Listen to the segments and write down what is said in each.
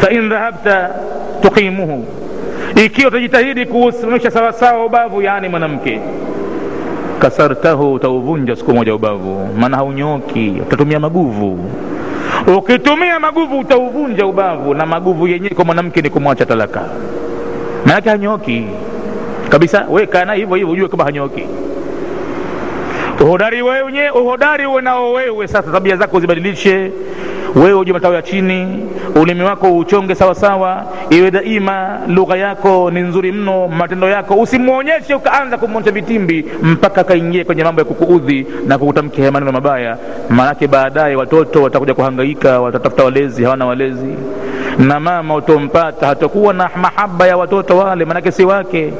fain dhahabta tuqimuhu ikiwa utajitahidi kuusimamisha sawasawa ubavu yaani mwanamke. Kasartahu utauvunja siku moja ubavu maana haunyoki utatumia maguvu. Ukitumia maguvu utauvunja ubavu na maguvu yenyewe kwa mwanamke ni kumwacha talaka. Maanake hanyoki. Kabisa we kana hivyo hivyo ujue kama hanyoki. Uhodari wenye uhodari uwe nao wewe sasa tabia zako uzibadilishe wewe uje matawi ya chini ulimi wako uchonge sawasawa iwe daima lugha yako ni nzuri mno matendo yako usimwonyeshe ukaanza kumwonyesha vitimbi mpaka akaingia kwenye mambo ya kukuudhi na kukutamkia maneno mabaya. Maanake baadaye watoto watakuja kuhangaika watatafuta walezi hawana walezi. Na mama utompata hatakuwa na mahaba ya watoto wale maanake si wake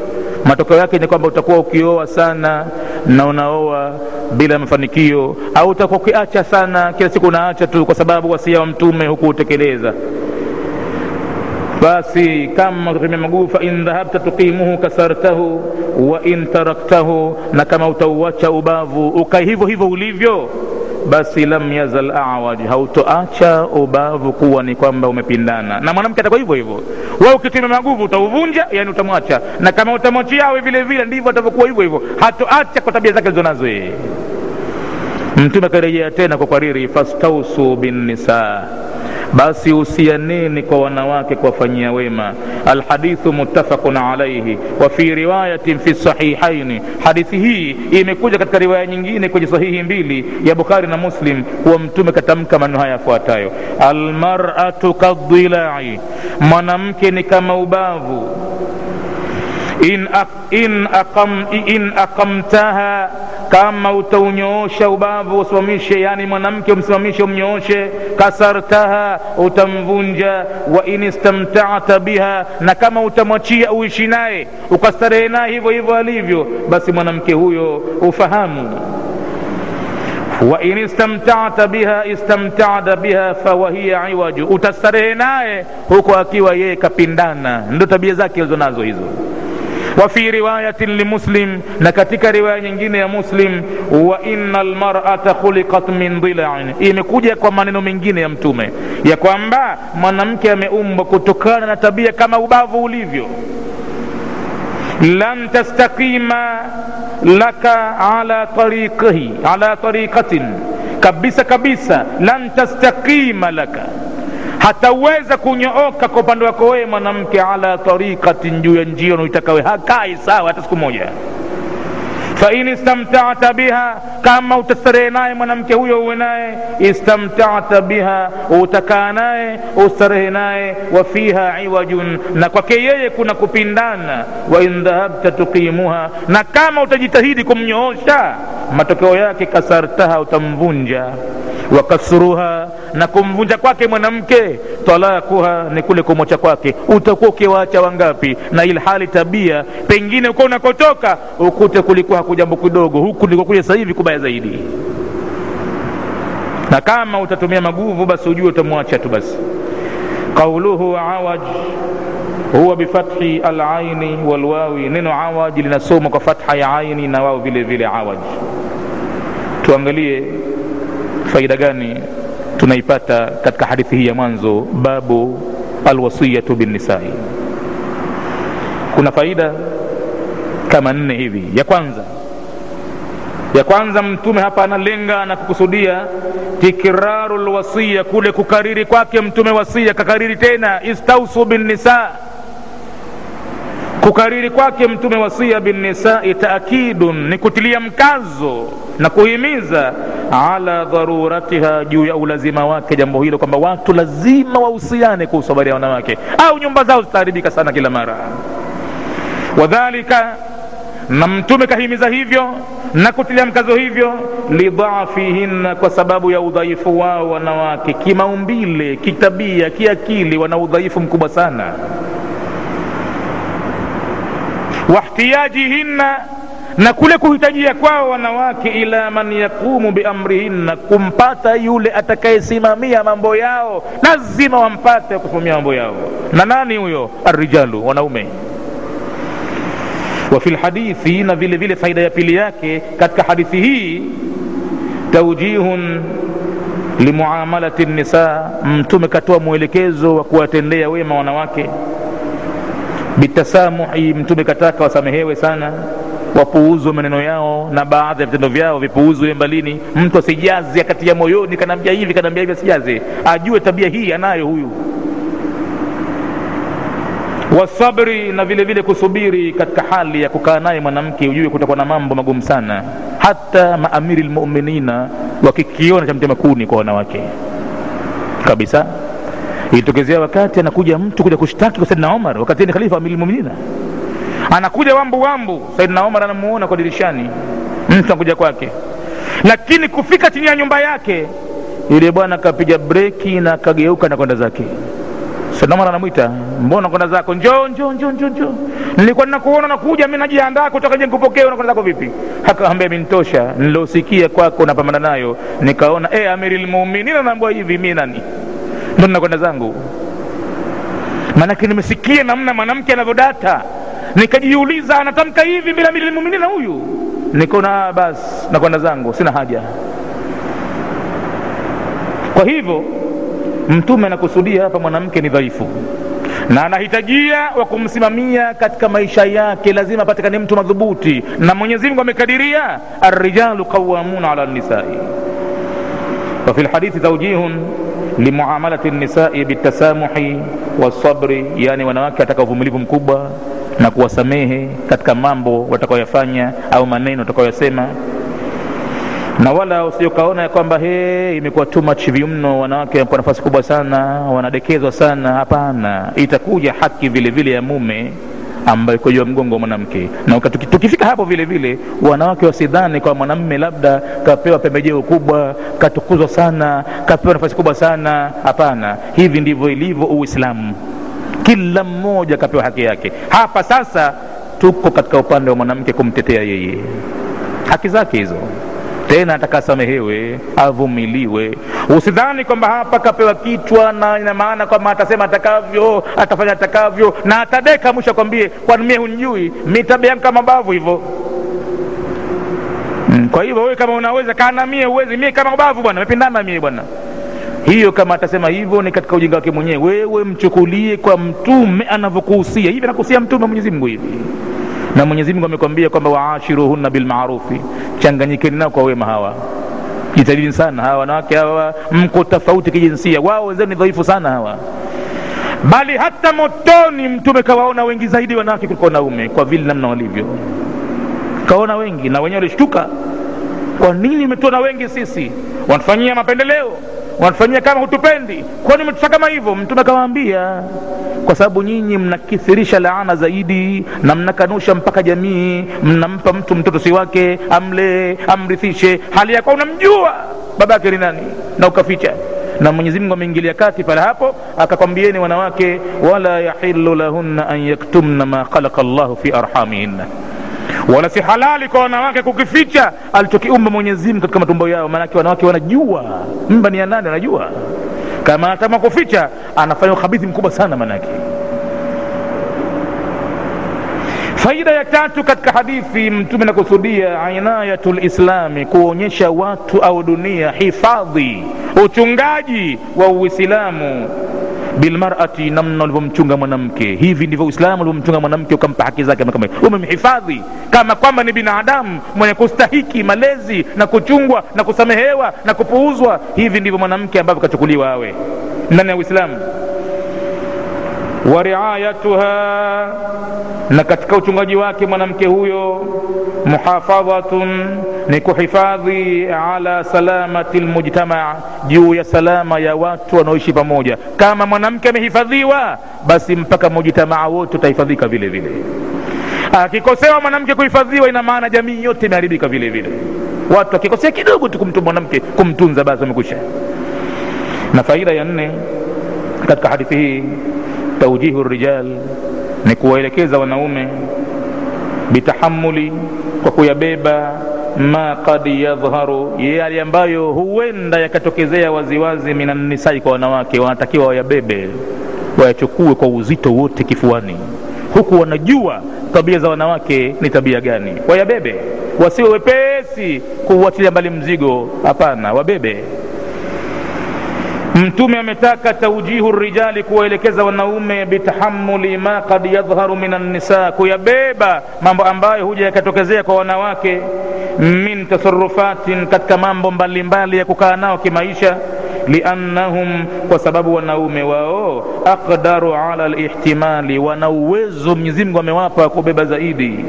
matokeo yake ni kwamba utakuwa ukioa sana na unaoa bila mafanikio au utakuwa ukiacha sana kila siku unaacha tu kwa sababu wasia wa mtume hukuutekeleza. Basi kama utatumia fa in dhahabta tuqimuhu kasartahu wa in taraktahu na kama utauacha ubavu ukae hivyo hivyo ulivyo basi lam yazal awaj hautoacha ubavu kuwa ni kwamba umepindana. Na mwanamke atakuwa hivyo hivyo. Wewe ukitumia maguvu utauvunja yani utamwacha. Na kama utamwachia awe vile vile ndivyo atavyokuwa hivyo hivyo. Hatoacha kwa tabia zake alizonazo yeye. Mtume akarejea tena kwa kariri fastausu binnisa basi usianeni kwa wanawake kuwafanyia wema? Alhadithu muttafaqun alaihi wa fi riwayatin fi sahihaini. Hadithi hii imekuja katika riwaya nyingine kwenye sahihi mbili ya bukhari na muslim kuwa mtume katamka maneno haya yafuatayo. Almaratu kadhilai mwanamke ni kama ubavu in, in, akam, in aqamtaha kama utaunyoosha ubavu usimamishe yani mwanamke umsimamishe umnyooshe kasartaha utamvunja wa in istamtata biha na kama utamwachia uishi naye ukastarehe naye hivyo hivyo alivyo basi mwanamke huyo ufahamu wa in istamtata biha istamtada biha fawahiya iwaju utastarehe naye huko akiwa yeye kapindana. Ndo tabia zake alizo wa fi riwayatin limuslim na katika riwaya nyingine ya muslim wa inna lmarata khuliqat min dhilain. Imekuja kwa maneno mengine ya mtume ya kwamba mwanamke ameumbwa kutokana na tabia kama ubavu ulivyo. Lan tastaqima laka ala tariqihi ala tariqatin. Kabisa kabisa lan tastaqima laka hataweza kunyooka kwa upande wako wewe mwanamke ala tariqatin juu ya njia unaitakawe hakai sawa hata siku moja fain istamtata biha kama utastarehe naye mwanamke huyo uwe naye istamtata biha utakaa naye ustarehe naye wa fiha iwajun na kwake yeye kuna kupindana. Wa in dhahabta tuqimuha na kama utajitahidi kumnyoosha matokeo yake kasartaha utamvunja. Wa kasruha na kumvunja kwake mwanamke talakuha ni kule kumwacha kwake. Utakuwa ukiwaacha wangapi? Na ilhali tabia pengine uko unakotoka ukute kulikuwa hakujambo kidogo huku nilikokuja kuja sasa hivi kubaya zaidi. Na kama utatumia maguvu basi ujue utamwacha tu basi. Qauluhu awaj huwa bifathi alaini walwawi. Neno awaj linasoma kwa fatha ya aini na wao vile vile awaj. Tuangalie faida gani tunaipata katika hadithi hii ya mwanzo babu alwasiyatu binnisai. Kuna faida kama nne hivi. Ya kwanza ya kwanza mtume hapa analenga na kukusudia tikraru lwasiya kule kukariri kwake mtume wasia kakariri tena istausu binnisa kukariri kwake mtume wasia binnisai taakidun ni kutilia mkazo na kuhimiza ala dharuratiha juu ya ulazima wake jambo hilo kwamba watu lazima wahusiane kuhusu habari ya wanawake au nyumba zao zitaharibika sana kila mara. Wadhalika na mtume kahimiza hivyo na kutilia mkazo hivyo lidhafihinna kwa sababu ya udhaifu wao wanawake kimaumbile kitabia kiakili wana udhaifu mkubwa sana. Wahtiyajihinna na kule kuhitajia kwao wanawake ila man yaqumu biamrihinna kumpata yule atakayesimamia mambo yao lazima wampate kusimamia mambo yao. Na nani huyo? Arrijalu wanaume wa fi lhadithi na vile vile faida ya pili yake katika hadithi hii taujihun limuamalati nisa, Mtume katoa mwelekezo wa kuwatendea wema wanawake. Bitasamuhi, Mtume kataka wasamehewe sana, wapuuzwe maneno yao na baadhi ya vitendo vyao vipuuzwe mbalini. Mtu asijaze akatia moyoni, kanaambia hivi, kanaambia hivi, asijaze, ajue tabia hii anayo huyu wasabri na vile vile kusubiri katika hali ya kukaa naye mwanamke ujue kutakuwa na mambo magumu sana. Hata maamiri lmuminina wakikiona cha mtema kuni kwa wanawake. Kabisa. Ilitokezea wakati anakuja mtu kuja kushtaki kwa saidina omar wakati ni khalifa amiri lmuminina anakuja wambu wambu saidina omar anamuona kwa dirishani. Mtu anakuja kwake. Lakini kufika chini ya nyumba yake yule bwana akapiga breki na akageuka na kwenda zake saidina Umar anamwita mbona kwenda zako? Njoo njoo njoo njoo njoo. Nilikuwa ninakuona nakuja mi najiandaa kutoka nje nikupokee. Unakwenda zako vipi? Akaambia mintosha nilosikia kwako napambana nayo. Nikaona e Amiril Mu'minin naambua hivi mi nani? Ndo ninakwenda zangu? Maanake nimesikia namna mwanamke anavyodata. Nikajiuliza anatamka hivi bila Amiril Mu'minin huyu? Nikaona basi nakwenda zangu sina haja. Kwa hivyo mtume anakusudia hapa mwanamke ni dhaifu. Na anahitajia wa kumsimamia katika maisha yake lazima apatikane mtu madhubuti. Na mwenyezi mungu amekadiria arrijalu qawamuna ala nisai wafi lhadithi taujihun limuamalati nisai bitasamuhi wasabri yani wanawake wataka uvumilivu mkubwa na kuwasamehe katika mambo watakaoyafanya au maneno watakaoyasema na wala usiokaona ya kwamba he imekuwa too much mno wanawake kwa nafasi kubwa sana wanadekezwa sana. Hapana itakuja haki vile vile ya mume ambayo iko juu ya mgongo wa mwanamke. Na tukifika hapo vile vile wanawake wasidhani kwa mwanamme labda kapewa pembejeo kubwa katukuzwa sana kapewa nafasi kubwa sana. Hapana hivi ndivyo ilivyo uislamu. Kila mmoja kapewa haki yake. Hapa sasa tuko katika upande wa mwanamke kumtetea yeye. Haki zake hizo tena atakasamehewe avumiliwe. Usidhani kwamba hapa kapewa kichwa na ina maana kwamba atasema atakavyo atafanya atakavyo na atadeka mwisho akwambie kwani mie hunjui mi tabia kama bavu hivyo. Mm, kwa hivyo wewe kama unaweza kana mie uwezi mie kama bavu bwana mepindana mie bwana. Hiyo kama atasema hivyo ni katika ujinga wake mwenyewe. Wewe mchukulie kwa mtume anavyokuhusia. Hivi anakuhusia mtume mwenyezimngu hivi na mwenyezi mungu amekwambia kwamba waashiruhunna bilmarufi changanyikeni nao kwa wema hawa. Jitahidini sana hawa wanawake hawa mko tofauti kijinsia. Wao wenzeo ni dhaifu sana hawa. Bali hata motoni mtume kawaona wengi zaidi wanawake kuliko wanaume kwa vile namna walivyo. Kaona wengi na wenyewe walishtuka. Kwa nini umetuona wengi sisi? Wanatufanyia mapendeleo wanatufanyia kama hutupendi. Kwani umetusa kama hivyo? Mtume akawaambia kwa sababu nyinyi mnakithirisha laana zaidi na mnakanusha mpaka jamii mnampa mtu mtoto si wake amlee amrithishe hali ya kuwa unamjua. Babake ni nani? Na ukaficha. Na mwenyezi mungu ameingilia kati pale hapo akakwambieni wanawake wala yahilu lahunna an yaktumna ma khalaqa llahu fi arhamihinna wala si halali kwa wanawake kukificha alichokiumba mwenyezi mungu katika matumbo yao. Maanake wanawake wanajua. Mimba ni ya nani? Wanajua kama anatama kuficha anafanya ukhabithi mkubwa sana maanake. Faida ya tatu katika hadithi mtume nakusudia inayatu lislami kuonyesha watu au dunia hifadhi uchungaji wa uislamu bilmarati namna ulivyomchunga mwanamke. Hivi ndivyo uislamu ulivyomchunga mwanamke ukampa haki zake umemhifadhi kama kwamba ni binadamu mwenye kustahiki malezi na kuchungwa na kusamehewa na kupuuzwa. Hivi ndivyo mwanamke ambavyo kachukuliwa awe. Ndani ya uislamu wa riayatuha na katika uchungaji wake mwanamke huyo muhafadhatun ni kuhifadhi ala salamati lmujtamaa juu ya salama ya watu wanaoishi pamoja. Kama mwanamke amehifadhiwa basi mpaka mujtamaa wote utahifadhika vile vile. Akikosewa mwanamke kuhifadhiwa ina maana jamii yote imeharibika vile vile. Watu akikosea kidogo tu kumtu mwanamke kumtunza basi wamekwisha. Na faida ya nne katika hadithi hii taujihu rijal ni kuwaelekeza wanaume bitahamuli kwa kuyabeba ma kad yadhharu yale ambayo huenda yakatokezea waziwazi minanisai kwa wanawake wanatakiwa wayabebe wayachukue kwa uzito wote kifuani. Huku wanajua tabia za wanawake ni tabia gani. Wayabebe wasiwe wepesi kuuachilia mbali mzigo. Hapana wabebe mtume ametaka taujihu rijali kuwaelekeza wanaume bitahamuli ma kad yadhharu min annisa kuyabeba mambo ambayo huja yakatokezea kwa wanawake min tasarufatin katika mambo mbalimbali mbali ya kukaa nao kimaisha liannahum kwa sababu wanaume wao aqdaru ala lihtimali wana uwezo mwenyezimngu amewapa kubeba zaidi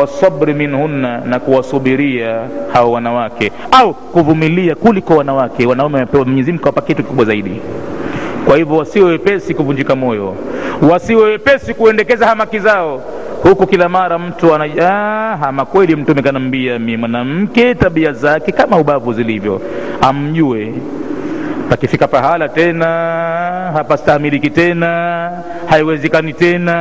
wasabri minhunna na kuwasubiria hao wanawake. Au kuvumilia kuliko wanawake. Wanaume wamepewa mwenyezimngu kawapa kitu kikubwa zaidi. Kwa hivyo wasiwe wepesi kuvunjika moyo. Wasiwe wepesi kuendekeza hamaki zao. Huku kila mara mtu ana ah, ama kweli mtume kanambia mi mwanamke tabia zake kama ubavu zilivyo. Amjue pakifika pahala tena hapastahimiliki tena haiwezekani tena.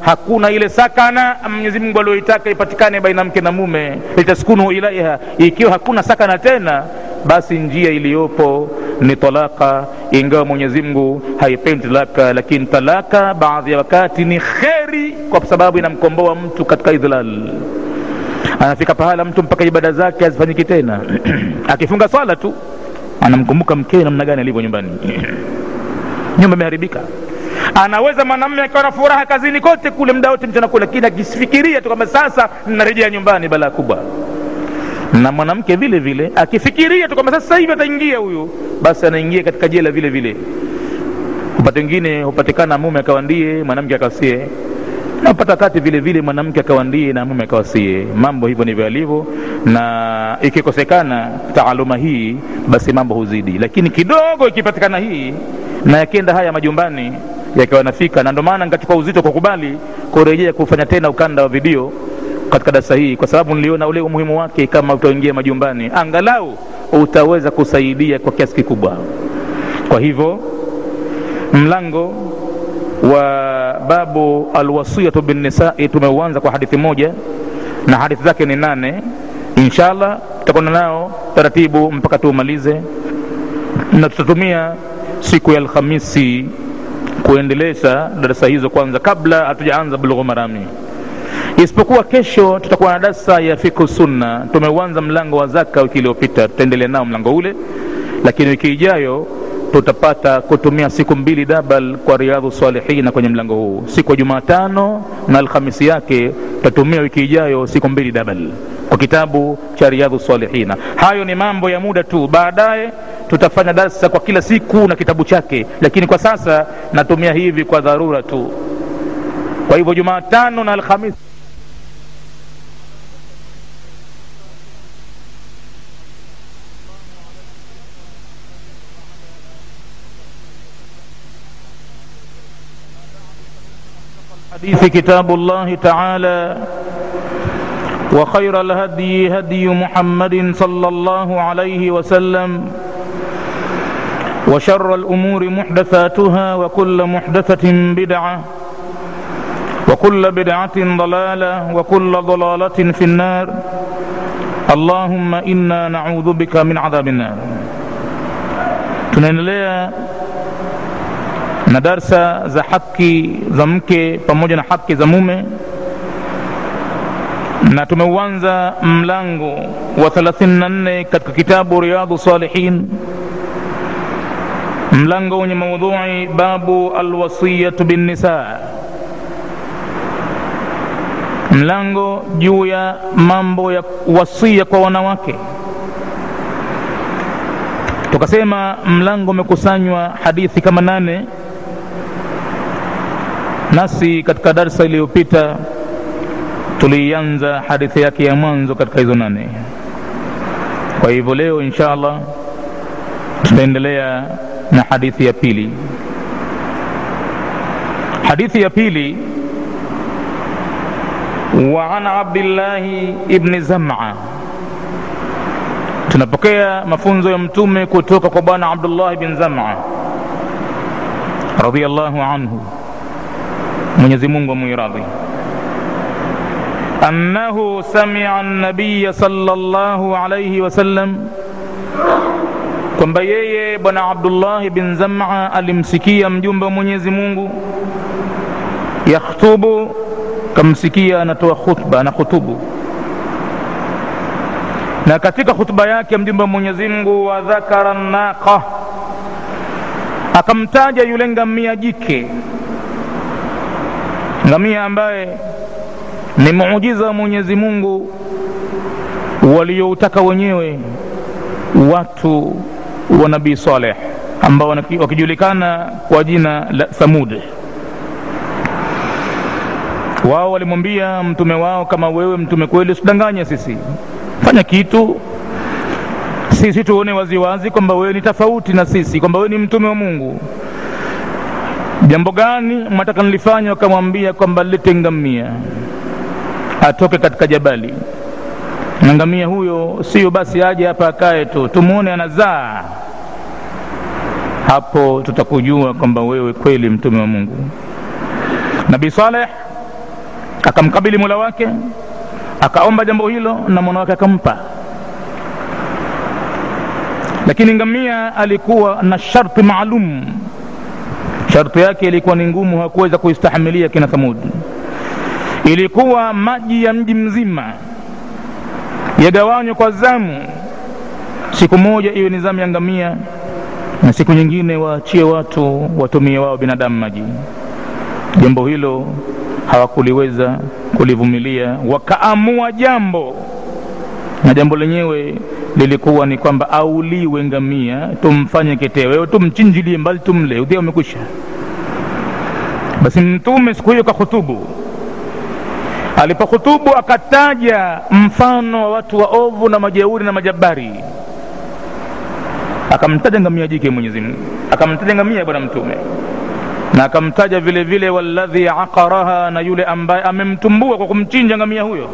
Hakuna ile sakana mwenyezi mungu alioitaka ipatikane baina mke na mume litaskunu ilaiha. Ikiwa hakuna sakana tena basi njia iliyopo ni talaka. Ingawa mwenyezi mungu haipendi talaka lakini talaka baadhi ya wakati ni kheri kwa sababu inamkomboa mtu katika idhlal anafika pahala mtu mpaka ibada zake hazifanyiki tena. Akifunga swala tu anamkumbuka mkewe namna gani alivyo nyumbani. Nyumba imeharibika. Anaweza mwanamme akiwa na furaha kazini kote kule muda wote mchana kule lakini akifikiria tu kwamba sasa narejea nyumbani balaa kubwa. Na mwanamke vile vile akifikiria tu kwamba sasa hivi ataingia huyu basi anaingia katika jela vile vile. Upate wengine hupatikana mume akawa ndiye mwanamke akasie napata kati vile vile mwanamke akawa ndiye na mume akawasie mambo hivyo ndivyo yalivyo na ikikosekana taaluma hii basi mambo huzidi. Lakini kidogo ikipatikana hii na yakienda haya majumbani yakiwa nafika na ndio maana nikachukua uzito kukubali kurejea kufanya tena ukanda wa video katika darasa hii kwa sababu niliona ule umuhimu wake kama utaingia majumbani. Angalau utaweza kusaidia kwa kiasi kikubwa. Kwa hivyo mlango wa babu alwasiyatu binnisai tumeuanza kwa hadithi moja na hadithi zake ni nane. Inshallah tutakwenda nao taratibu mpaka tuumalize na tutatumia siku ya alhamisi kuendelesha darasa hizo kwanza kabla hatujaanza bulughu marami. Isipokuwa kesho tutakuwa na darasa ya fiku sunna. Tumeuanza mlango wa zaka wiki iliyopita tutaendelea nao mlango ule lakini wiki ijayo tutapata kutumia siku mbili dabal kwa riadhu salihina kwenye mlango huu. Siku ya jumatano na alhamisi yake tutatumia wiki ijayo siku mbili dabal kwa kitabu cha riadhu salihina hayo ni mambo ya muda tu. Baadaye tutafanya darsa kwa kila siku na kitabu chake lakini kwa sasa natumia hivi kwa dharura tu. Kwa hivyo jumatano na alhamisi الحديث كتاب الله تعالى وخير الهدي هدي محمد صلى الله عليه وسلم وشر الأمور محدثاتها وكل محدثة بدعة وكل بدعة ضلالة وكل ضلالة في النار. اللهم إنا نعوذ بك من عذاب النار. tunaendelea na darsa za haki za mke pamoja na haki za mume. Na tumeuanza mlango wa 34 katika kitabu riyadhu salihin mlango wenye maudhui babu alwasiyatu binnisa. Mlango juu ya mambo ya wasia kwa wanawake. Tukasema mlango umekusanywa hadithi kama nane Nasi katika darsa iliyopita tuliianza hadithi yake ya mwanzo katika hizo nane. Kwa hivyo leo insha Allah tutaendelea na hadithi ya pili. Hadithi ya pili, wa an Abdillahi ibni Zam'a, tunapokea mafunzo ya Mtume kutoka kwa bwana Abdullah bin Zam'a radhiyallahu anhu mwenyezi mungu amuiradhi annahu samia nabiya salllahu alaihi wasallam kwamba yeye bwana abdullahi bin zama alimsikia mjumbe wa mwenyezi mungu yakhtubu kamsikia anatoa khutba na khutubu na katika khutuba yake mjumbe wa mwenyezi mungu wa dhakara naqa akamtaja yule ngamia jike ngamia ambaye ni muujiza wa mwenyezi mungu walioutaka wenyewe watu wa nabii saleh ambao wakijulikana kwa jina la thamud. Wao walimwambia mtume wao kama wewe mtume kweli usidanganye sisi. Fanya kitu. Sisi tuone waziwazi kwamba wewe ni tofauti na sisi kwamba wewe ni mtume wa mungu jambo gani mnataka nilifanya wakamwambia kwamba lete ngamia? Atoke katika jabali. Na ngamia huyo sio basi aje hapa akae tu tumwone anazaa. Hapo tutakujua kwamba wewe kweli mtume wa mungu. Nabii saleh akamkabili mola wake akaomba jambo hilo na mwana wake akampa. Lakini ngamia alikuwa na sharti maalum sharti yake ilikuwa ni ngumu hakuweza kuistahimilia kina thamud. Ilikuwa maji ya mji mzima yagawanywe kwa zamu. Siku moja iwe ni zamu ya ngamia na siku nyingine waachie watu watumie wao binadamu maji. Jambo hilo hawakuliweza kulivumilia wakaamua jambo. Na jambo lenyewe lilikuwa ni kwamba auliwe ngamia tumfanye ketewe tumchinjilie mbali tumle udhia umekwisha. Basi mtume siku hiyo kahutubu. Alipohutubu akataja mfano wa watu waovu na majeuri na majabari. Akamtaja ngamia jike mwenyezi mungu. Akamtaja ngamia bwana mtume. Na akamtaja vile vile walladhi aqaraha na yule ambaye amemtumbua kwa kumchinja ngamia huyo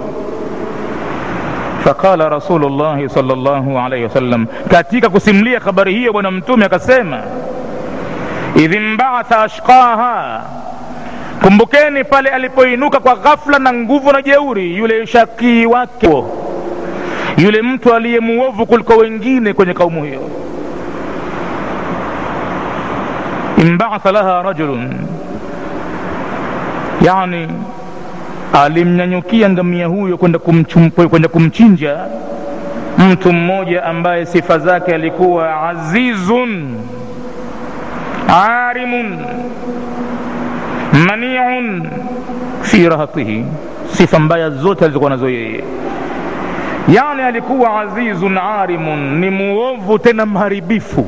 faqala rasulullahi sal llahu alaihi wasallam katika kusimulia habari hiyo bwana mtume akasema idh mbaatha ashqaha kumbukeni pale alipoinuka kwa ghafla na nguvu na jeuri yule shakii wake yule mtu aliye muovu kuliko wengine kwenye kaumu hiyo. Imbaatha laha rajulun yani alimnyanyukia ngamia huyo kwenda kwenda kumchinja mtu mmoja ambaye sifa zake alikuwa azizun arimun maniun fi rahatihi. Sifa mbaya zote alizokuwa nazo yeye. Yani alikuwa azizun arimun ni muovu tena mharibifu.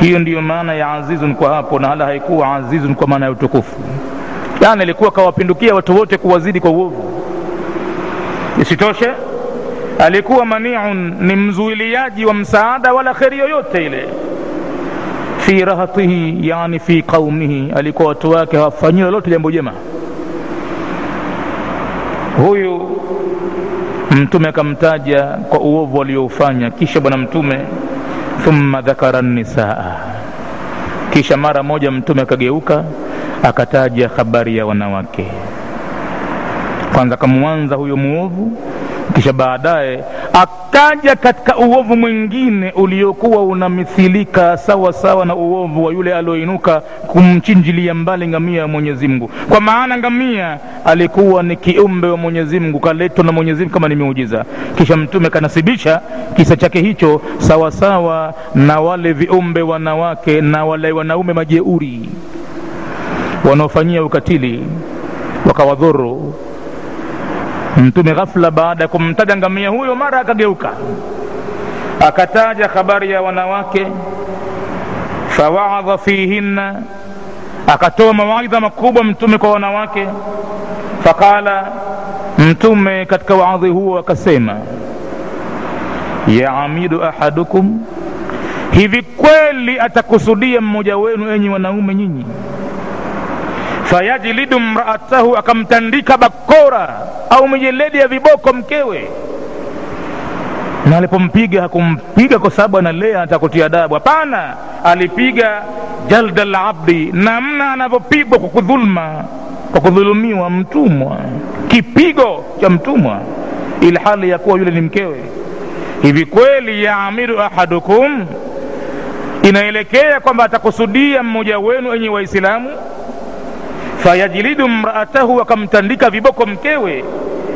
Hiyo ndiyo maana ya azizun kwa hapo na hala haikuwa azizun kwa maana ya utukufu yani alikuwa kawapindukia watu wote kuwazidi kwa uovu. Isitoshe alikuwa maniun ni mzuiliaji wa msaada wala kheri yoyote ile. Fi rahatihi yani fi qaumihi alikuwa watu wake hawafanyii lolote jambo jema. Huyu mtume akamtaja kwa uovu alioufanya kisha bwana mtume thumma dhakara nisaa. Kisha mara moja mtume akageuka akataja habari ya wanawake. Kwanza akamwanza huyo muovu kisha baadaye akaja katika uovu mwingine uliokuwa unamithilika sawa sawa na uovu wa yule alioinuka kumchinjilia mbali ngamia ya mwenyezi mungu. Kwa maana ngamia alikuwa ni kiumbe wa mwenyezi mungu kaletwa na mwenyezi mungu kama ni miujiza. Kisha mtume kanasibisha kisa chake hicho sawa sawa na wale viumbe wanawake na wale wanaume majeuri wanaofanyia ukatili wakawadhuru. Mtume ghafla baada ya kumtaja ngamia huyo mara akageuka akataja habari ya wanawake fawaadha fihinna akatoa mawaidha makubwa mtume kwa wanawake. Faqala mtume katika waadhi huo akasema yaamidu ahadukum hivi kweli atakusudia mmoja wenu enyi wanaume nyinyi fayajlidu mraatahu akamtandika bakora au mijeledi ya viboko mkewe. Na alipompiga hakumpiga kwa sababu analea atakutia adabu. Hapana alipiga jalda labdi namna anavyopigwa kwa kudhulma kwa kudhulumiwa mtumwa. Kipigo cha mtumwa ili hali ya kuwa yule ni mkewe. Hivi kweli yaamiru ahadukum? Inaelekea kwamba atakusudia mmoja wenu enye waislamu fayajlidu mraatahu akamtandika viboko mkewe.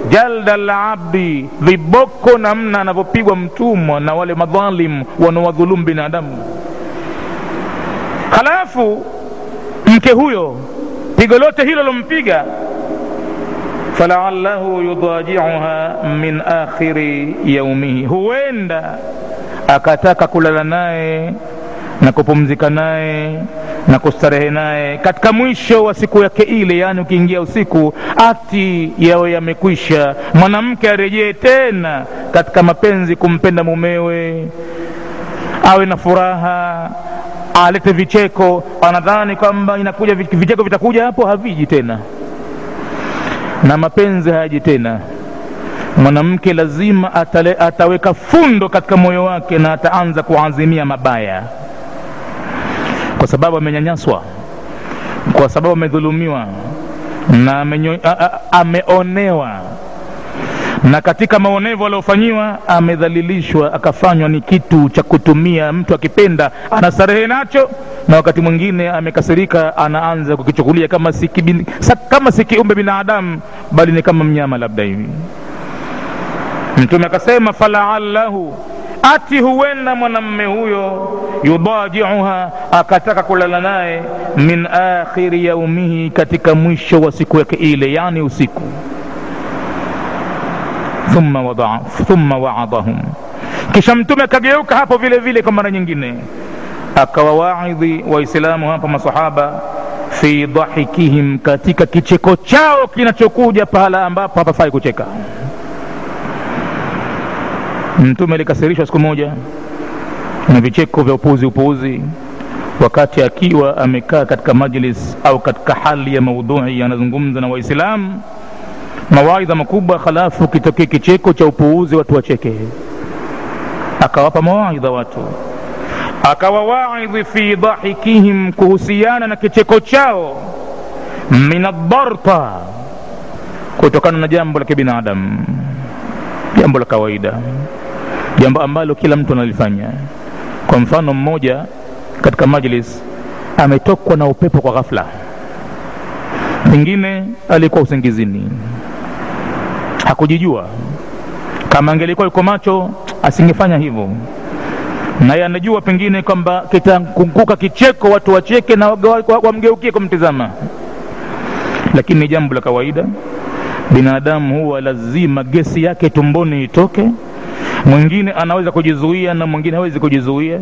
Jalda labdi viboko namna anavyopigwa mtumwa na wale madhalim wanawadhulumu binadamu. Halafu mke huyo pigo lote hilo lompiga falaallahu yudajiuha min akhiri yaumihi huenda akataka kulala naye na kupumzika naye na kustarehe naye katika mwisho wa siku yake ile yaani ukiingia usiku ati yawe yamekwisha. Mwanamke arejee tena katika mapenzi kumpenda mumewe awe na furaha alete vicheko. Anadhani kwamba inakuja vicheko vitakuja hapo haviji tena na mapenzi hayaji tena. Mwanamke lazima atale, ataweka fundo katika moyo wake na ataanza kuazimia mabaya kwa sababu amenyanyaswa kwa sababu amedhulumiwa na amenyo, a, a, ameonewa. Na katika maonevu aliyofanyiwa amedhalilishwa akafanywa ni kitu cha kutumia. Mtu akipenda anastarehe nacho na wakati mwingine amekasirika anaanza kukichukulia kama si kama si kiumbe binadamu bali ni kama mnyama labda hivi. Mtume akasema falaallahu ati huenda mwanamme huyo yudajiuha akataka kulala naye min akhiri yaumihi katika mwisho wa siku yake ile yani usiku. Thumma, wada, thumma waadahum. Kisha mtume akageuka hapo vile vile kwa mara nyingine. Akawawaidhi waislamu hapa masahaba fi dhahikihim katika kicheko chao kinachokuja pahala ambapo hapafai kucheka mtume alikasirishwa siku moja na vicheko vya upuuzi upuuzi wakati akiwa amekaa katika majlis au katika hali ya maudhui anazungumza na waislamu. Mawaidha makubwa halafu kitokee kicheko cha upuuzi watu wacheke. Akawapa mawaidha watu akawawaidhi fi dhahikihim kuhusiana na kicheko chao. Min adbarta kutokana na jambo la kibinadamu jambo la kawaida jambo ambalo kila mtu analifanya. Kwa mfano mmoja katika majlis ametokwa na upepo kwa ghafla. Pengine alikuwa usingizini. Hakujijua. Kama angelikuwa yuko macho asingefanya hivyo. Naye anajua pengine kwamba kitakunguka kicheko watu wacheke na wamgeukie kumtizama lakini ni jambo la kawaida. Binadamu huwa lazima gesi yake tumboni itoke mwingine anaweza kujizuia na mwingine hawezi kujizuia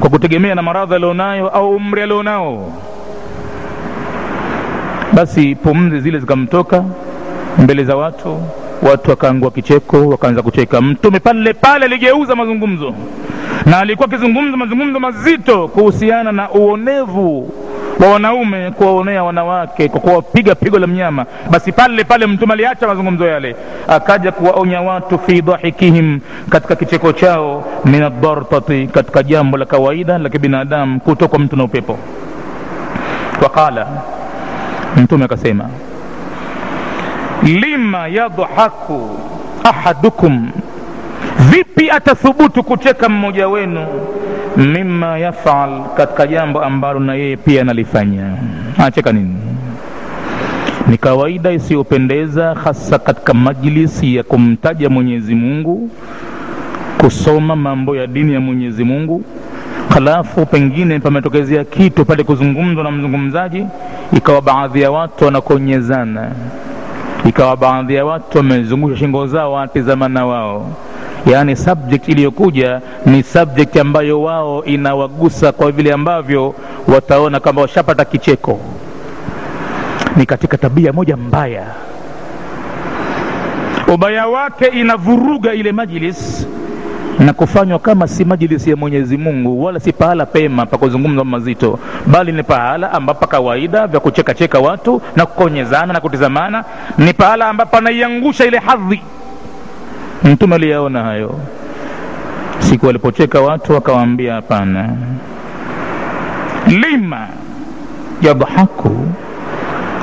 kwa kutegemea na maradhi alionayo au umri alionao. Basi pumzi zile zikamtoka mbele za watu watu wakaangua kicheko wakaanza kucheka mtume pale pale aligeuza mazungumzo. Na alikuwa akizungumza mazungumzo mazito kuhusiana na uonevu wa wanaume kuwaonea wanawake kwa kuwapiga pigo la mnyama basi pale pale mtume aliacha mazungumzo yale. Akaja kuwaonya watu fi dhahikihim katika kicheko chao min addartati katika jambo la kawaida la kibinadamu kutokwa mtu na upepo. Waqala mtume akasema lima yadhaku ahadukum vipi atathubutu kucheka mmoja wenu? Mima yafal katika jambo ambalo na yeye pia analifanya. Anacheka nini? Ni kawaida isiyopendeza hasa katika majlisi ya kumtaja mwenyezi mungu kusoma mambo ya dini ya mwenyezi mungu halafu pengine pametokezea kitu pale kuzungumzwa na mzungumzaji ikawa baadhi ya watu wanakonyezana. Ikawa baadhi ya watu wamezungusha shingo zao watizamana wao yaani subject iliyokuja ni subject ambayo wao inawagusa kwa vile ambavyo wataona kwamba washapata kicheko. Ni katika tabia moja mbaya. Ubaya wake inavuruga ile majlis na kufanywa kama si majlisi ya mwenyezi mungu wala si pahala pema pa kuzungumza mazito bali ni pahala ambapo kawaida vya kuchekacheka watu na kukonyezana na kutizamana. Ni pahala ambapo anaiangusha ile hadhi mtume aliyaona hayo. Siku walipocheka watu wakawaambia hapana. Lima yadhaku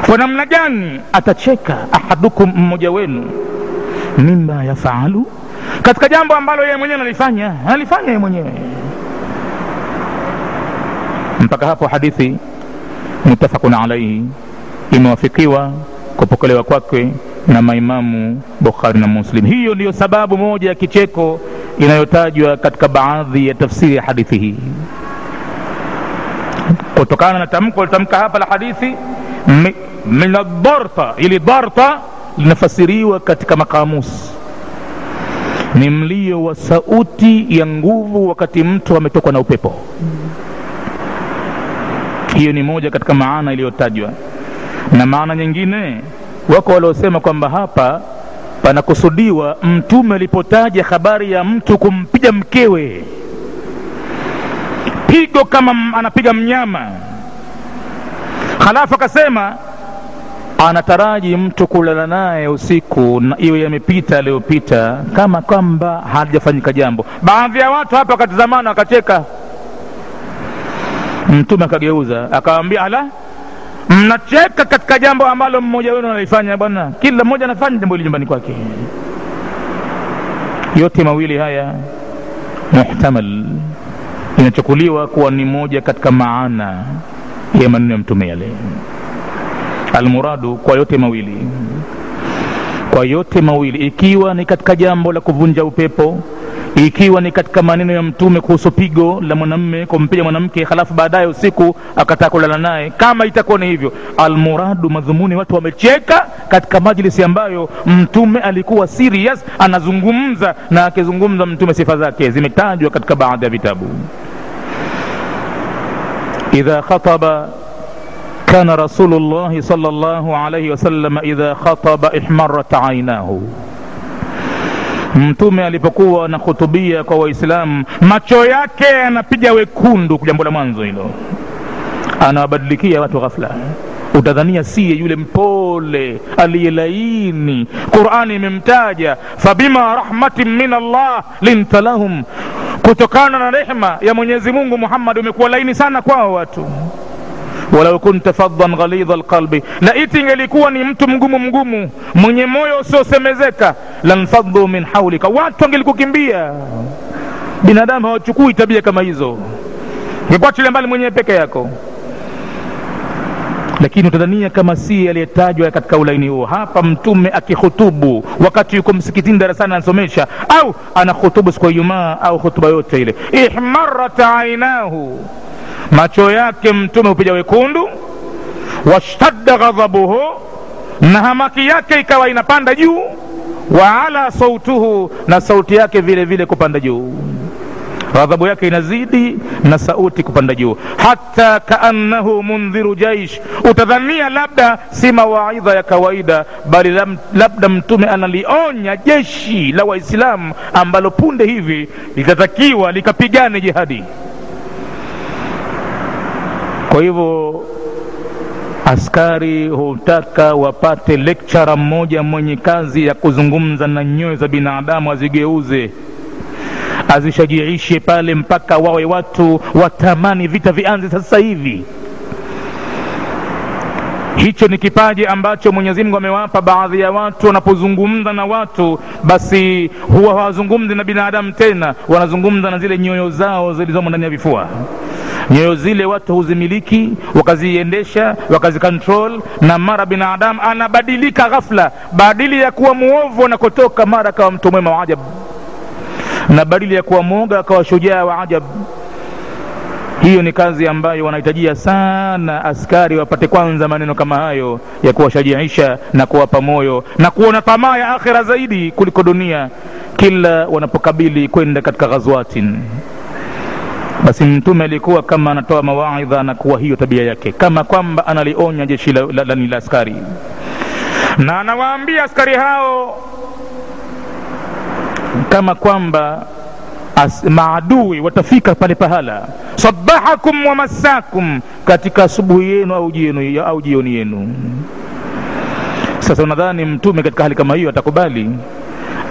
kwa namna gani atacheka ahadukum mmoja wenu? Mima yafaalu katika jambo ambalo yeye mwenyewe analifanya analifanya yeye mwenyewe. Mpaka hapo hadithi mutafakun alaihi imewafikiwa kupokelewa kwake na maimamu bukhari na muslim. Hiyo ndiyo sababu moja ya kicheko inayotajwa katika baadhi ya tafsiri ya hadithi hii. Kutokana na tamko litamka hapa la hadithi mi- min adarta ili darta linafasiriwa katika makamusi. Ni mlio wa sauti ya nguvu wakati mtu ametokwa na upepo. Hiyo ni moja katika maana iliyotajwa. Na maana nyingine wako waliosema kwamba hapa panakusudiwa mtume alipotaja habari ya mtu kumpiga mkewe. Pigo kama anapiga mnyama. Halafu akasema anataraji mtu kulala naye usiku na iwe yamepita aliyopita kama kwamba halijafanyika jambo. Baadhi ya watu hapa wakatizamana wakacheka. Mtume akageuza akawambia ala mnacheka katika jambo ambalo mmoja wenu analifanya bwana. Kila mmoja anafanya jambo hili nyumbani kwake. Yote mawili haya muhtamal inachukuliwa kuwa ni moja katika maana ya maneno ya mtume yale. Almuradu kwa yote mawili. Kwa yote mawili. Ikiwa ni katika jambo la kuvunja upepo ikiwa ni katika maneno ya mtume kuhusu pigo la mwanamme kumpiga mwanamke halafu baadaye usiku akataa kulala naye. Kama itakuwa ni hivyo almuradu madhumuni watu wamecheka katika majlisi ambayo mtume alikuwa serious anazungumza na akizungumza mtume sifa zake zimetajwa katika baadhi ya vitabu. Idha khataba kana rasulu llahi sal llahu alaihi wasalama idha khataba ihmarat ainahu mtume alipokuwa anahutubia kwa waislamu macho yake yanapiga wekundu jambo la mwanzo hilo. Anawabadilikia watu ghafla. Utadhania siye yule mpole aliyelaini. Qurani imemtaja fabima rahmatin min allah linta lahum. Kutokana na rehma ya mwenyezi mungu muhammad umekuwa laini sana kwao watu walau kunta faddan ghalidha alqalbi. Na iti ingelikuwa ni mtu mgumu mgumu mwenye moyo usiosemezeka lanfaddu min haulika. Watu wangelikukimbia. Binadamu hawachukui tabia kama hizo. Ngekuachilia mbali mwenyewe peke yako. Lakini utadhania kama si aliyetajwa katika ulaini huo. Hapa mtume akihutubu wakati yuko msikitini darasani anasomesha au anahutubu siku ya ijumaa au hutuba yote ile. Ihmarat ainahu macho yake mtume hupiga wekundu washtadda ghadhabuhu na hamaki yake ikawa inapanda juu wa ala sautuhu na sauti yake vile vile kupanda juu. Ghadhabu yake inazidi na sauti kupanda juu. Hata kaannahu mundhiru jaish utadhania labda si mawaidha ya kawaida bali labda mtume analionya jeshi la waislamu ambalo punde hivi litatakiwa likapigane jihadi kwa hivyo askari hutaka wapate lekchara mmoja mwenye kazi ya kuzungumza na nyoyo za binadamu azigeuze azishajiishe pale mpaka wawe watu watamani vita vianze sasa hivi. Hicho ni kipaji ambacho mwenyezi mungu amewapa baadhi ya watu. Wanapozungumza na watu basi huwa hawazungumzi na binadamu tena wanazungumza na zile nyoyo zao zilizomo ndani ya vifua nyoyo zile watu huzimiliki wakaziendesha wakazikontrol na mara binadamu anabadilika ghafla. Badili ya kuwa muovu anakotoka mara akawa mtu mwema wa ajabu. Na badili ya kuwa mwoga akawa shujaa wa ajabu. Hiyo ni kazi ambayo wanahitajia sana askari wapate kwanza maneno kama hayo ya kuwashajiisha na kuwapa moyo na kuona tamaa ya akhira zaidi kuliko dunia kila wanapokabili kwenda katika ghazwatin basi mtume alikuwa kama anatoa mawaidha na kuwa hiyo tabia yake kama kwamba analionya jeshi la, la, la, la askari. Na anawaambia askari hao kama kwamba maadui watafika pale pahala sabahakum wa masakum katika asubuhi yenu au jioni yenu. Sasa unadhani mtume katika hali kama hiyo atakubali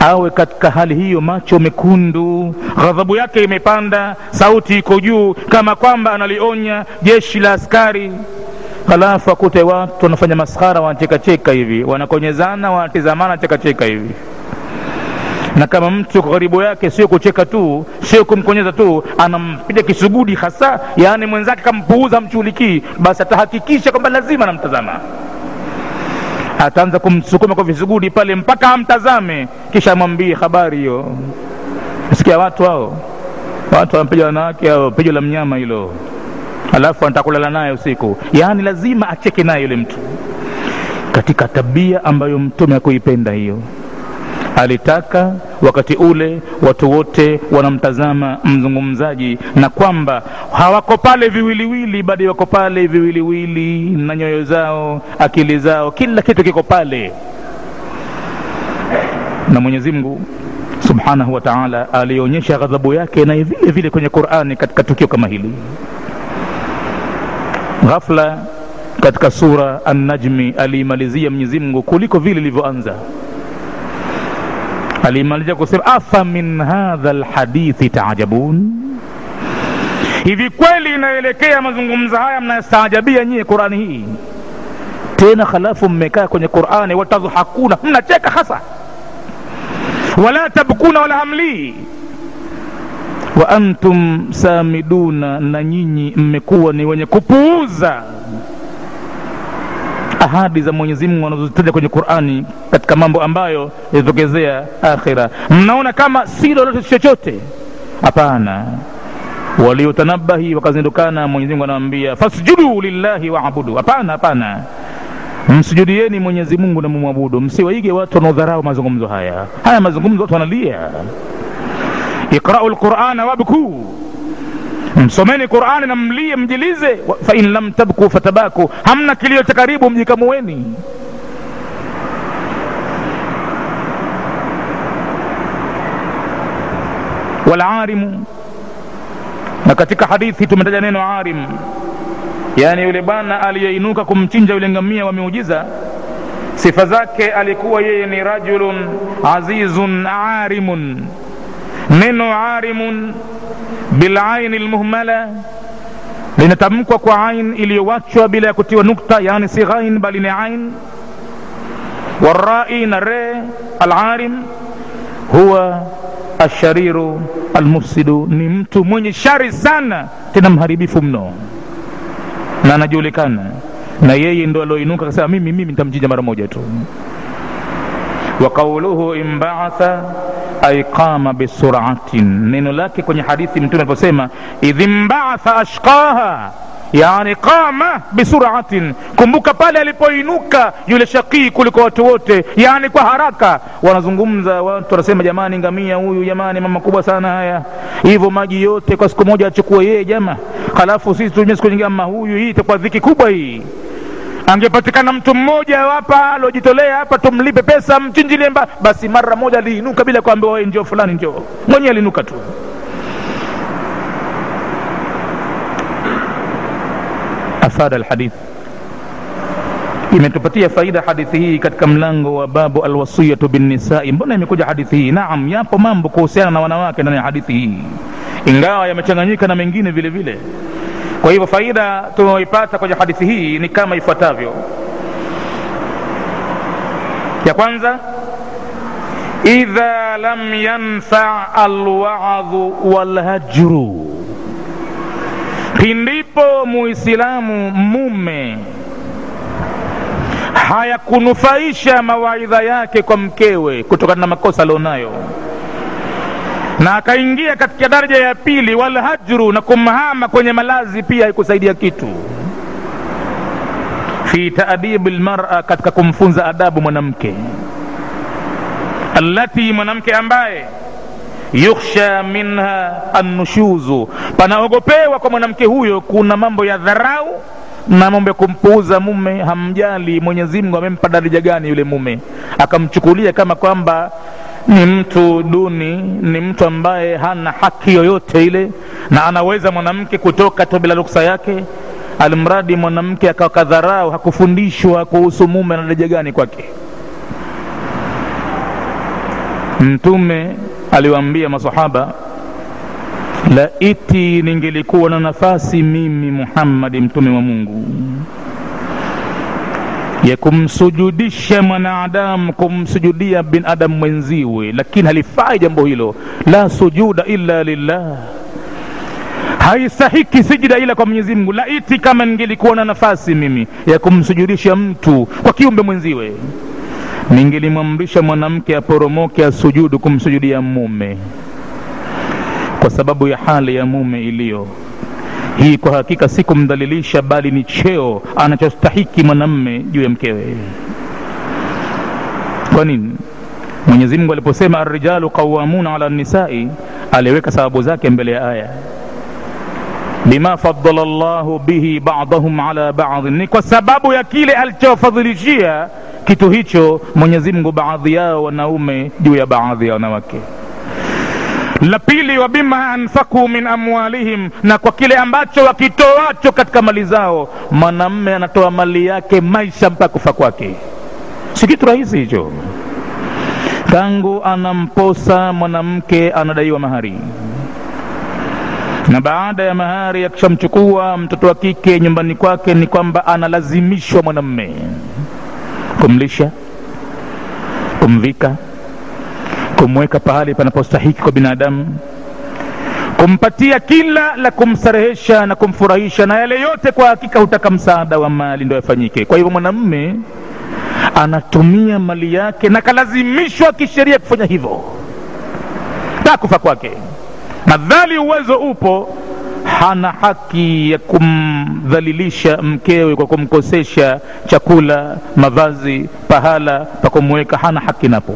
awe katika hali hiyo macho mekundu ghadhabu yake imepanda sauti iko juu kama kwamba analionya jeshi la askari. Halafu akute watu wanafanya maskhara wanachekacheka hivi wanakonyezana wanatizamana chekacheka hivi. Na kama mtu karibu yake sio kucheka tu sio kumkonyeza tu anampiga kisugudi hasa yaani mwenzake kampuuza mchulikii, basi atahakikisha kwamba lazima anamtazama ataanza kumsukuma kwa visugudi pale mpaka amtazame. Kisha amwambie habari hiyo. Sikia watu hao watu wanapiga wanawake ao pigo la mnyama hilo. Alafu anataka kulala naye usiku. Yaani lazima acheke naye yule mtu. Katika tabia ambayo mtume akuipenda hiyo alitaka wakati ule watu wote wanamtazama mzungumzaji na kwamba hawako pale viwiliwili bali wako pale viwiliwili na nyoyo zao akili zao kila kitu kiko pale. Na mwenyezi mungu subhanahu wa taala alionyesha ghadhabu yake naye vile vile kwenye qurani katika tukio kama hili. Ghafla katika sura annajmi aliimalizia mwenyezi mungu kuliko vile ilivyoanza alimalizia kusema afa min hadha lhadithi taajabun hivi kweli inaelekea mazungumzo haya mnastaajabia nyie qurani hii? Tena halafu mmekaa kwenye qurani watadhhakuna mnacheka hasa. Wala tabkuna wala hamlii wa antum samiduna na nyinyi mmekuwa ni wenye kupuuza ahadi za mwenyezi mungu wanazozitaja kwenye qurani katika mambo ambayo yatatokezea akhira. Mnaona kama si lolote chochote? Hapana. Waliotanabahi wakazindukana mwenyezi mungu anawaambia fasjudu lillahi waabudu hapana hapana. Msujudieni mwenyezi mungu na mumwabudu. Msiwaige watu wanaodharau mazungumzo haya. Haya mazungumzo watu wanalia. Iqrau lqurana wabkuu msomeni qurani na mlie mjilize. Fain lam tabku fatabaku. Hamna kilio cha karibu mjikamueni. Walarimu na katika hadithi tumetaja neno arim yaani yule bwana aliyeinuka kumchinja yule ngamia wa miujiza sifa zake alikuwa yeye ni rajulun azizun arimun neno arimun bilaini lmuhmala linatamkwa kwa ain iliyowachwa bila ya kutiwa nukta yani si ghain bali ni ain. Warai na re alarim huwa ashariru almufsidu ni mtu mwenye shari sana tena mharibifu mno. Na anajulikana na yeye ndo alioinuka akasema mimi mimi nitamchinja mara moja tu wa qauluhu imbaatha ay qama bisuratin neno lake kwenye hadithi mtume aliposema idh imbaatha ashqaha yani qama bisuratin kumbuka pale alipoinuka yule shakii kuliko watu wote yani kwa haraka. Wanazungumza watu wanasema jamani ngamia huyu jamani mama kubwa sana haya. Hivyo maji yote kwa siku moja achukue yeye jama halafu sisi tutumie siku nyingine ama huyu hii itakuwa dhiki kubwa hii angepatikana mtu mmoja hapa aliojitolea hapa tumlipe pesa mchinjilie mba basi mara moja aliinuka bila kuambiwa wewe njoo fulani njoo. Mwenyewe aliinuka tu. Afada alhadith. Imetupatia faida hadithi hii katika mlango wa babu alwasiyatu binnisai. Mbona imekuja hadithi hii? Naam yapo mambo kuhusiana na wanawake ndani ya hadithi hii. Ingawa yamechanganyika na mengine vile vile kwa hivyo faida tunaoipata kwenye hadithi hii ni kama ifuatavyo. Ya kwanza idha lam yanfa alwadhu walhajru pindipo muislamu mume hayakunufaisha mawaidha yake kwa mkewe kutokana na makosa alionayo na akaingia katika daraja ya pili walhajru na kumhama kwenye malazi pia haikusaidia kitu. Fi taadibi lmara katika kumfunza adabu mwanamke. Allati mwanamke ambaye yukhsha minha annushuzu panaogopewa kwa mwanamke huyo kuna mambo ya dharau na mambo ya kumpuuza mume hamjali mwenyezi mungu amempa daraja gani yule mume? Akamchukulia kama kwamba ni mtu duni ni mtu ambaye hana haki yoyote ile na anaweza mwanamke kutoka tu bila ruksa yake almradi mwanamke akakadharau hakufundishwa kuhusu mume na daraja gani kwake. Mtume aliwaambia masahaba laiti ningelikuwa na nafasi mimi muhammadi mtume wa mungu ya kumsujudisha mwanadamu kumsujudia binadamu mwenziwe. Lakini halifai jambo hilo. La sujuda illa lillah. Haistahiki sijida ila kwa mwenyezi mungu. Laiti kama ningelikuwa na nafasi mimi ya kumsujudisha mtu kwa kiumbe mwenziwe. Ningelimwamrisha mwanamke aporomoke asujudu kumsujudia mume. Kwa sababu ya hali ya mume iliyo hii kwa hakika si kumdhalilisha bali ni cheo anachostahiki mwanamme juu ya mkewe. Kwa nini? Mwenyezi mungu aliposema arrijalu qawamuna ala nisai aliweka sababu zake mbele ya aya. Bima fadala llahu bihi badahum ala badin ni kwa sababu ya kile alichofadhilishia kitu hicho mwenyezi mungu baadhi yao wanaume juu ya baadhi ya wanawake la pili wa bima anfaku min amwalihim na kwa kile ambacho wakitoacho katika mali zao mwanamme anatoa mali yake maisha mpaka kufa kwake. Si kitu rahisi hicho. Tangu anamposa mwanamke anadaiwa mahari. Na baada ya mahari akishamchukua mtoto wa kike nyumbani kwake ni kwamba analazimishwa mwanamme. Kumlisha kumvika kumweka pahali panapostahiki kwa binadamu kumpatia kila la kumstarehesha na kumfurahisha na yale yote kwa hakika hutaka msaada wa mali ndo yafanyike. Kwa hivyo mwanamme anatumia mali yake na kalazimishwa kisheria kufanya hivyo. Takufa kwake. Madhali uwezo upo hana haki ya kumdhalilisha mkewe kwa kumkosesha chakula mavazi pahala pa kumweka hana haki napo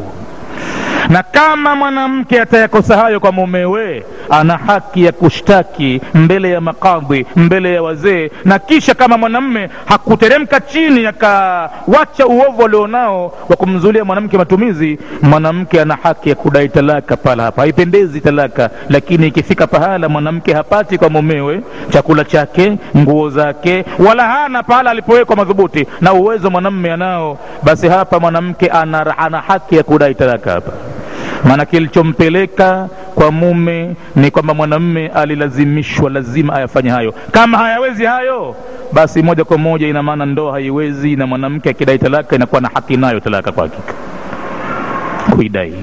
na kama mwanamke atayakosa hayo kwa mumewe ana haki ya kushtaki mbele ya makadhi mbele ya wazee. Na kisha kama mwanamme hakuteremka chini akawacha uovu alionao wa kumzulia mwanamke matumizi mwanamke ana haki ya kudai talaka pala hapa. Haipendezi talaka lakini ikifika pahala mwanamke hapati kwa mumewe chakula chake nguo zake wala hana pahala alipowekwa madhubuti. Na uwezo mwanamme anao basi hapa mwanamke ana, ana haki ya kudai talaka hapa maana kilichompeleka kwa mume ni kwamba mwanamme alilazimishwa lazima ayafanye hayo. Kama hayawezi hayo basi moja kwa moja ina maana ndoa haiwezi na mwanamke akidai talaka inakuwa na haki nayo talaka kwa hakika kuidai